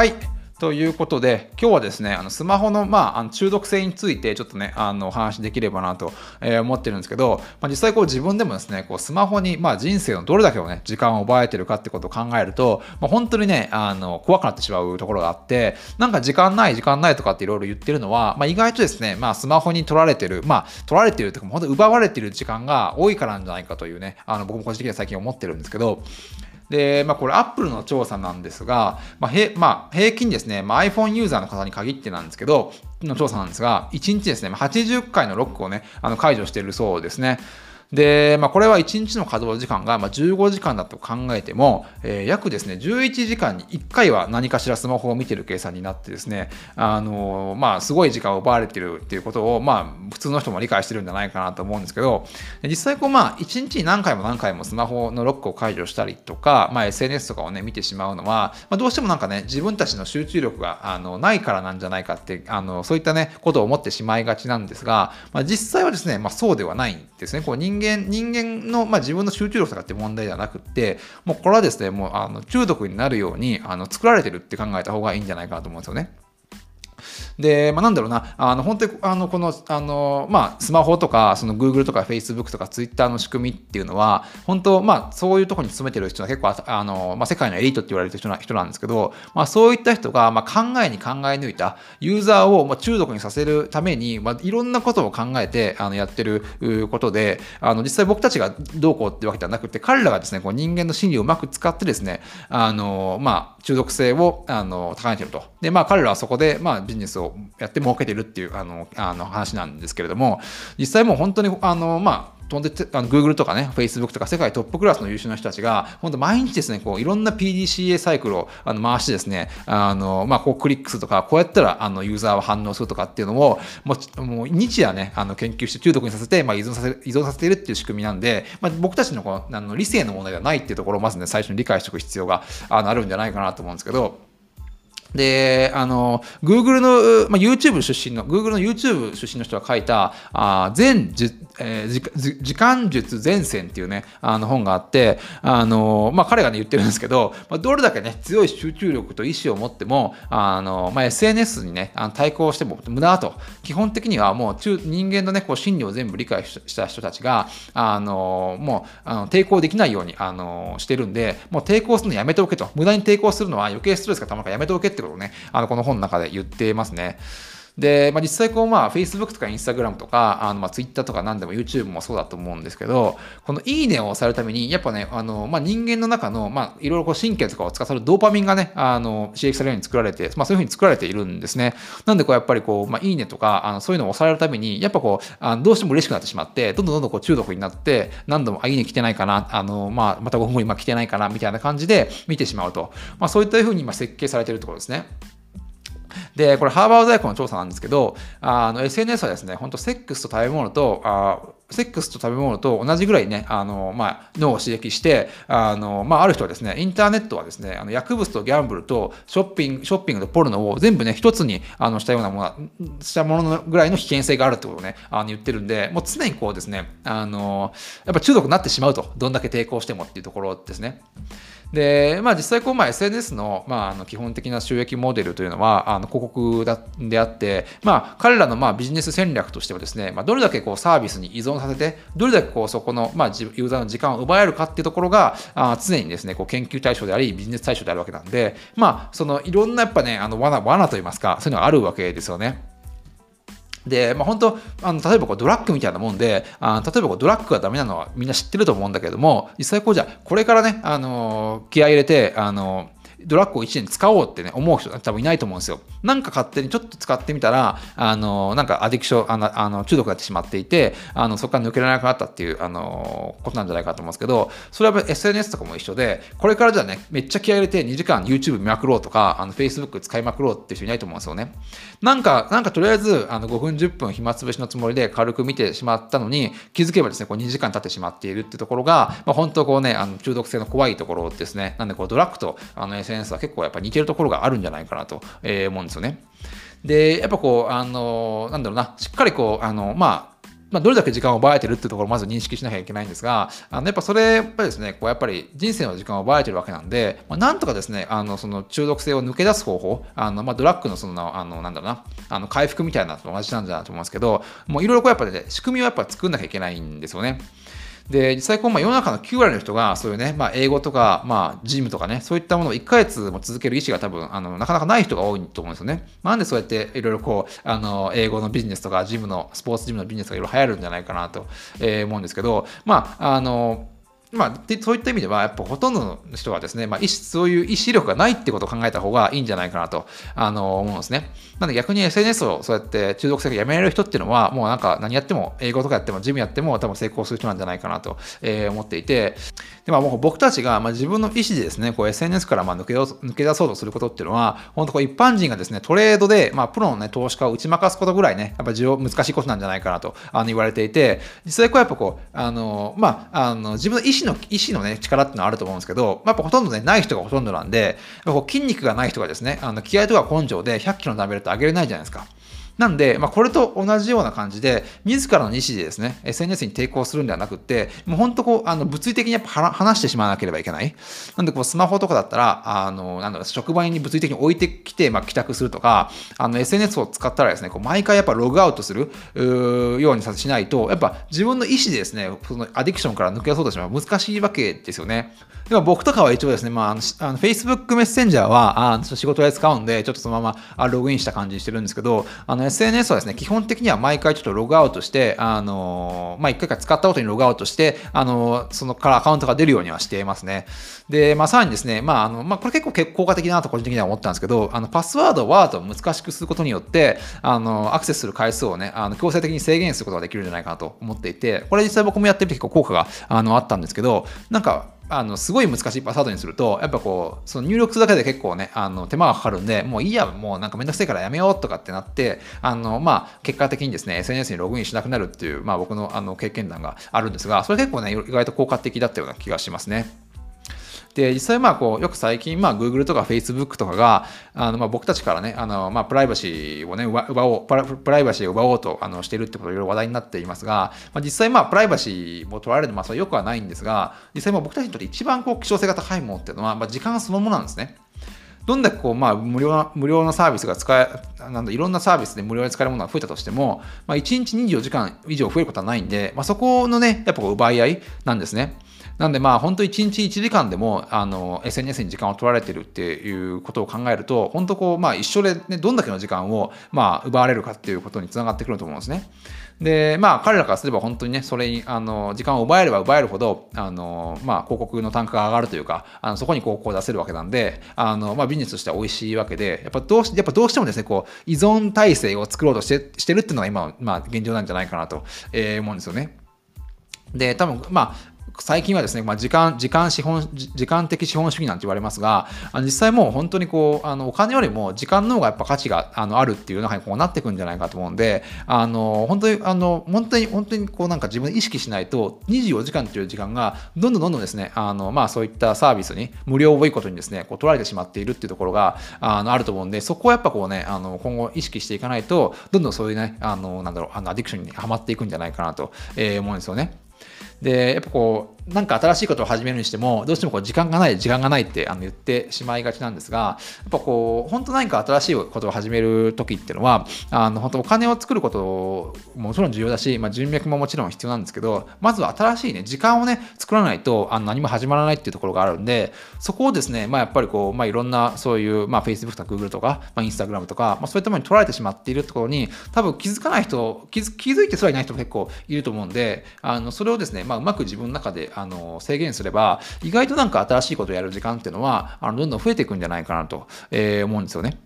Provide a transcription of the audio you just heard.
はい。ということで、今日はですね、あのスマホの,、まあ、あの中毒性についてちょっとね、あのお話しできればなと、え、思ってるんですけど、まあ、実際こう自分でもですね、こうスマホに、まあ、人生のどれだけのね、時間を奪われてるかってことを考えると、まあ、本当にね、あの怖くなってしまうところがあって、なんか時間ない、時間ないとかっていろいろ言ってるのは、まあ、意外とですね、まあ、スマホに取られてる、まあ、取られてるというか、本当に奪われてる時間が多いからなんじゃないかというね、あの僕も個人的には最近思ってるんですけど、で、まあ、これ、アップルの調査なんですが、まあへまあ、平均ですね、まあ、iPhone ユーザーの方に限ってなんですけど、の調査なんですが、1日ですね、80回のロックをね、あの解除しているそうですね。で、まあ、これは1日の稼働時間がま15時間だと考えても、えー、約ですね、11時間に1回は何かしらスマホを見てる計算になってですね、あのー、まあ、すごい時間を奪われてるっていうことを、まあ、普通の人も理解してるんじゃないかなと思うんですけど、実際こう、まあ、1日に何回も何回もスマホのロックを解除したりとか、まあ、SNS とかをね、見てしまうのは、まあ、どうしてもなんかね、自分たちの集中力があのないからなんじゃないかって、あのそういったね、ことを思ってしまいがちなんですが、まあ、実際はですね、まあ、そうではないんですね。こう人間、人間の、まあ、自分の集中力とかって問題ではなくって、もうこれはですね、もうあの中毒になるようにあの作られてるって考えた方がいいんじゃないかなと思うんですよね。で、まあ、なんだろうな、あの本当にあのこのあの、まあ、スマホとか、その Google とか Facebook とか Twitter の仕組みっていうのは、本当、まあ、そういうところに勤めてる人は結構あの、まあ、世界のエリートって言われる人なんですけど、まあ、そういった人が、まあ、考えに考え抜いたユーザーを、まあ、中毒にさせるために、まあ、いろんなことを考えてあのやってることで、あの実際僕たちがどうこうってうわけではなくて、彼らがですね、こう人間の心理をうまく使ってですね、あの、まあ、中毒性をあの高めてると。で、まあ、彼らはそこで、まあ、ビジネスをやって儲けてるっていうあのあの話なんですけれども、実際もう本当に、あの、まあ、飛んであの Google とかね、Facebook とか世界トップクラスの優秀な人たちが、本当毎日ですね、こういろんな PDCA サイクルをあの回してですね、あの、まあ、こうクリック数とか、こうやったらあのユーザーは反応するとかっていうのを、もうもう日夜ね、あの研究して中毒にさせて、まあ、依存させ依存させているっていう仕組みなんで、まあ、僕たちのこのあの理性の問題ではないっていうところをまずね、最初に理解しておく必要があのあるんじゃないかなと思うんですけど、で、あの、Google の、まあ、YouTube 出身の、Google の YouTube 出身の人が書いた、あ全じ、えー、時間術前線っていうね、あの本があって、あの、まあ、彼がね言ってるんですけど、まあ、どれだけね、強い集中力と意志を持っても、あの、まあ、SNS にね、あの対抗しても無駄だと。基本的にはもう中人間のね、こう心理を全部理解した人たちが、あの、もう、あの抵抗できないように、あの、してるんで、もう抵抗するのやめておけと。無駄に抵抗するのは余計ストレスがたまるからやめておけってってことをね、あのこの本の中で言ってますね。で、まあ、実際こう、まあ、Facebook とか Instagram とか、あのまあ Twitter とか何でも YouTube もそうだと思うんですけど、このいいねを押されるために、やっぱね、あの、まあ、人間の中の、まあ、いろいろこう神経とかを司るドーパミンがね、あの、刺激されるように作られて、まあ、そういうふうに作られているんですね。なんでこう、やっぱりこう、まあ、いいねとか、あのそういうのを押されるために、やっぱこう、あのどうしても嬉しくなってしまって、どんどんどんどんこう中毒になって、何度も、あ、いいね来てないかな、あの、まあ、また5分後に今来てないかな、みたいな感じで見てしまうと。まあ、そういったふうに今設計されているところですね。で、これハーバード大学の調査なんですけど、あの SNS はですね、本当セックスと食べ物と、あセックスと食べ物と同じぐらいね、あの、まあ、脳を刺激して、あの、まあ、ある人はですね、インターネットはですね、あの薬物とギャンブルとショッピング、ショッピングとポルノを全部ね、一つに、あの、したようなもの、したものぐらいの危険性があるってことをね、あの、言ってるんで、もう常にこうですね、あの、やっぱ中毒になってしまうと、どんだけ抵抗してもっていうところですね。で、まあ、実際こう、まあ、SNS の,、まあ、あの基本的な収益モデルというのはあの広告だであって、まあ、彼らのまあビジネス戦略としてはですね、まあ、どれだけこうサービスに依存させてどれだけこうそこの、まあ、ユーザーの時間を奪えるかっていうところがあ常にですねこう研究対象でありビジネス対象であるわけなんで、まあ、そのいろんなやっぱねあの罠罠といいますかそういうのがあるわけですよね。で、まあ、本当あの例えばこうドラッグみたいなもんであ例えばこうドラッグがダメなのはみんな知ってると思うんだけども実際こうじゃこれからね、あの気合い入れて、あのドラッグを1年使おうってね、思う人多分いないと思うんですよ。なんか勝手にちょっと使ってみたら、あの、なんかアディクション、あの、あの中毒になってしまっていて、あの、そこから抜けられなくなったっていう、あの、ことなんじゃないかと思うんですけど、それは SNS とかも一緒で、これからじゃね、めっちゃ気合入れて2時間 YouTube 見まくろうとか、あの、Facebook 使いまくろうっていう人いないと思うんですよね。なんか、なんかとりあえず、あの、5分10分暇つぶしのつもりで軽く見てしまったのに、気づけばですね、こう2時間経ってしまっているってところが、まあ、本当こうね、あの中毒性の怖いところですね。なんでこうドラッグとあの SNS センスは結構やっぱ似てるところがあるんじゃないかなと、え思うんですよね。で、やっぱこう、あの、なんだろうな、しっかりこう、あの、まあ、まあ、どれだけ時間を奪われてるっていうところをまず認識しなきゃいけないんですが、あのやっぱそれ、やっぱりですね、こうやっぱり人生の時間を奪われてるわけなんで、まあ、なんとかですね、あのその中毒性を抜け出す方法、あのまあ、ドラッグのその、あのなんだろうな、あの回復みたいなのと同じなんじゃないと思うんですけど、もういろいろこうやっぱり、ね、仕組みをやっぱ作んなきゃいけないんですよね。で、実際こう、まあ、世の中の9割の人が、そういうね、まあ、英語とか、まあ、ジムとかね、そういったものを1ヶ月も続ける意思が多分、あの、なかなかない人が多いと思うんですよね。まあ、なんでそうやっていろいろこう、あの、英語のビジネスとか、ジムの、スポーツジムのビジネスがいろいろ流行るんじゃないかなと、えー、思うんですけど、まあ、あの、まあ、でそういった意味では、やっぱほとんどの人はですね、まあ、そういう意志力がないってことを考えた方がいいんじゃないかなとあの思うんですね。なので逆に SNS をそうやって中毒性がやめられる人っていうのは、もうなんか何やっても、英語とかやっても、ジムやっても多分成功する人なんじゃないかなと、えー、思っていて、でまあ、もう僕たちが、まあ、自分の意思でですね、こう SNS からまあ抜け抜け出そうとすることっていうのは、本当こう一般人がですね、トレードで、まあ、プロの、ね、投資家を打ち負かすことぐらいね、やっぱ需要難しいことなんじゃないかなとあの言われていて、実際こうやっぱこう、あの、まあ、あの自分の意思の、意思のね、力ってのはあると思うんですけど、まやっぱほとんどね、ない人がほとんどなんで、筋肉がない人がですね、あの気合とか根性で100キロのダンベルって上げれないじゃないですか。なんで、まあ、これと同じような感じで、自らの意思でですね、SNS に抵抗するんではなくって、もう本当こう、あの物理的にやっぱ話してしまわなければいけない。なんで、こう、スマホとかだったら、あの、なんだろう、職場に物理的に置いてきて、まあ、帰宅するとか、あの、SNS を使ったらですね、こう毎回やっぱログアウトするようにしないと、やっぱ自分の意思でですね、そのアディクションから抜け出そうとしても難しいわけですよね。でも僕とかは一応ですね、まあ、あの、あの Facebook メッセンジャーは、あ仕事で使うんで、ちょっとそのままあログインした感じにしてるんですけど、あの、SNS はですね、基本的には毎回ちょっとログアウトして、あの、まあ、一回か使ったことにログアウトして、あの、そのからアカウントが出るようにはしていますね。で、まあ、さらにですね、まあ、あの、まあ、これ結構効果的だなと個人的には思ったんですけど、あの、パスワード、ワード難しくすることによって、あの、アクセスする回数をね、あの、強制的に制限することができるんじゃないかなと思っていて、これ実際僕もやってみて結構効果が、あの、あったんですけど、なんか、あのすごい難しいパスワードにすると、やっぱこう、その入力するだけで結構ね、あの手間がかかるんで、もういいや、もうなんかめんどくせえからやめようとかってなって、あの、まあ、結果的にですね、SNS にログインしなくなるっていう、まあ僕のあの経験談があるんですが、それ結構ね、意外と効果的だったような気がしますね。で、実際まあこう、よく最近、まあ Google とか Facebook とかが、あのまあ僕たちからね、あのまあプライバシーをね、奪おう、プライバシーを奪おうとあのしてるってことがいろいろ話題になっていますが、まあ、実際まあプライバシーを取られるのはそれよくはないんですが、実際まあ僕たちにとって一番こう希少性が高いものっていうのは、まあ、時間そのものなんですね。どんだけこう、まあ、無料な無料なサービスが使え、なんだいろんなサービスで無料で使えるものが増えたとしても、まあ、1日24時間以上増えることはないんで、まあ、そこのね、やっぱ奪い合いなんですね。なんでまあ本当1日1時間でもあの SNS に時間を取られてるっていうことを考えると本当こうまあ一緒で、ね、どんだけの時間をまあ奪われるかっていうことにつながってくると思うんですね。でまあ彼らからすれば本当にねそれにあの時間を奪えれば奪えるほどあのまあ広告の単価が上がるというかあのそこに広告を出せるわけなんであのまあビジネスとしては美味しいわけでやっぱどうしやっぱどうしてもですねこう依存体制を作ろうとしてしてるっていうのが今まあ現状なんじゃないかなと、えー、思うんですよね。で、多分、まあ、最近はですね、まあ、時間、時間資本、時間的資本主義なんて言われますが、あの実際もう本当にこう、あのお金よりも時間の方がやっぱ価値があのあるっていう中にこうなってくんじゃないかと思うんで、あの、本当に、あの、本当に、本当にこうなんか自分で意識しないと、24時間っていう時間が、どんどんどんどんですね、あの、まあそういったサービスに無料多いことにですね、こう取られてしまっているっていうところが、あの、あると思うんで、そこはやっぱこうね、あの、今後意識していかないと、どんどんそういうね、あの、なんだろう、あの、アディクションにはまっていくんじゃないかなと、えー、思うんですよね。で、やっぱこうう、なんか新しいことを始めるにしても、どうしてもこう時間がない、時間がないってあの言ってしまいがちなんですが、やっぱこう、本当何か新しいことを始める時っていうのは、あの本当お金を作ることももちろん重要だし、まあ、人脈ももちろん必要なんですけど、まずは新しいね、時間をね、作らないとあの何も始まらないっていうところがあるんで、そこをですね、まあ、やっぱりこう、まあ、いろんなそういう、まあ、Facebook とか Google とか、まあ、Instagram とか、まあ、そういったものに取られてしまっているところに、多分気づかない人、気づ気づいてすらいない人も結構いると思うんで、あのそれをですね、まあ、うまく自分の中であの制限すれば、意外となんか新しいことをやる時間っていうのは、あのどんどん増えていくんじゃないかなと、えー、思うんですよね。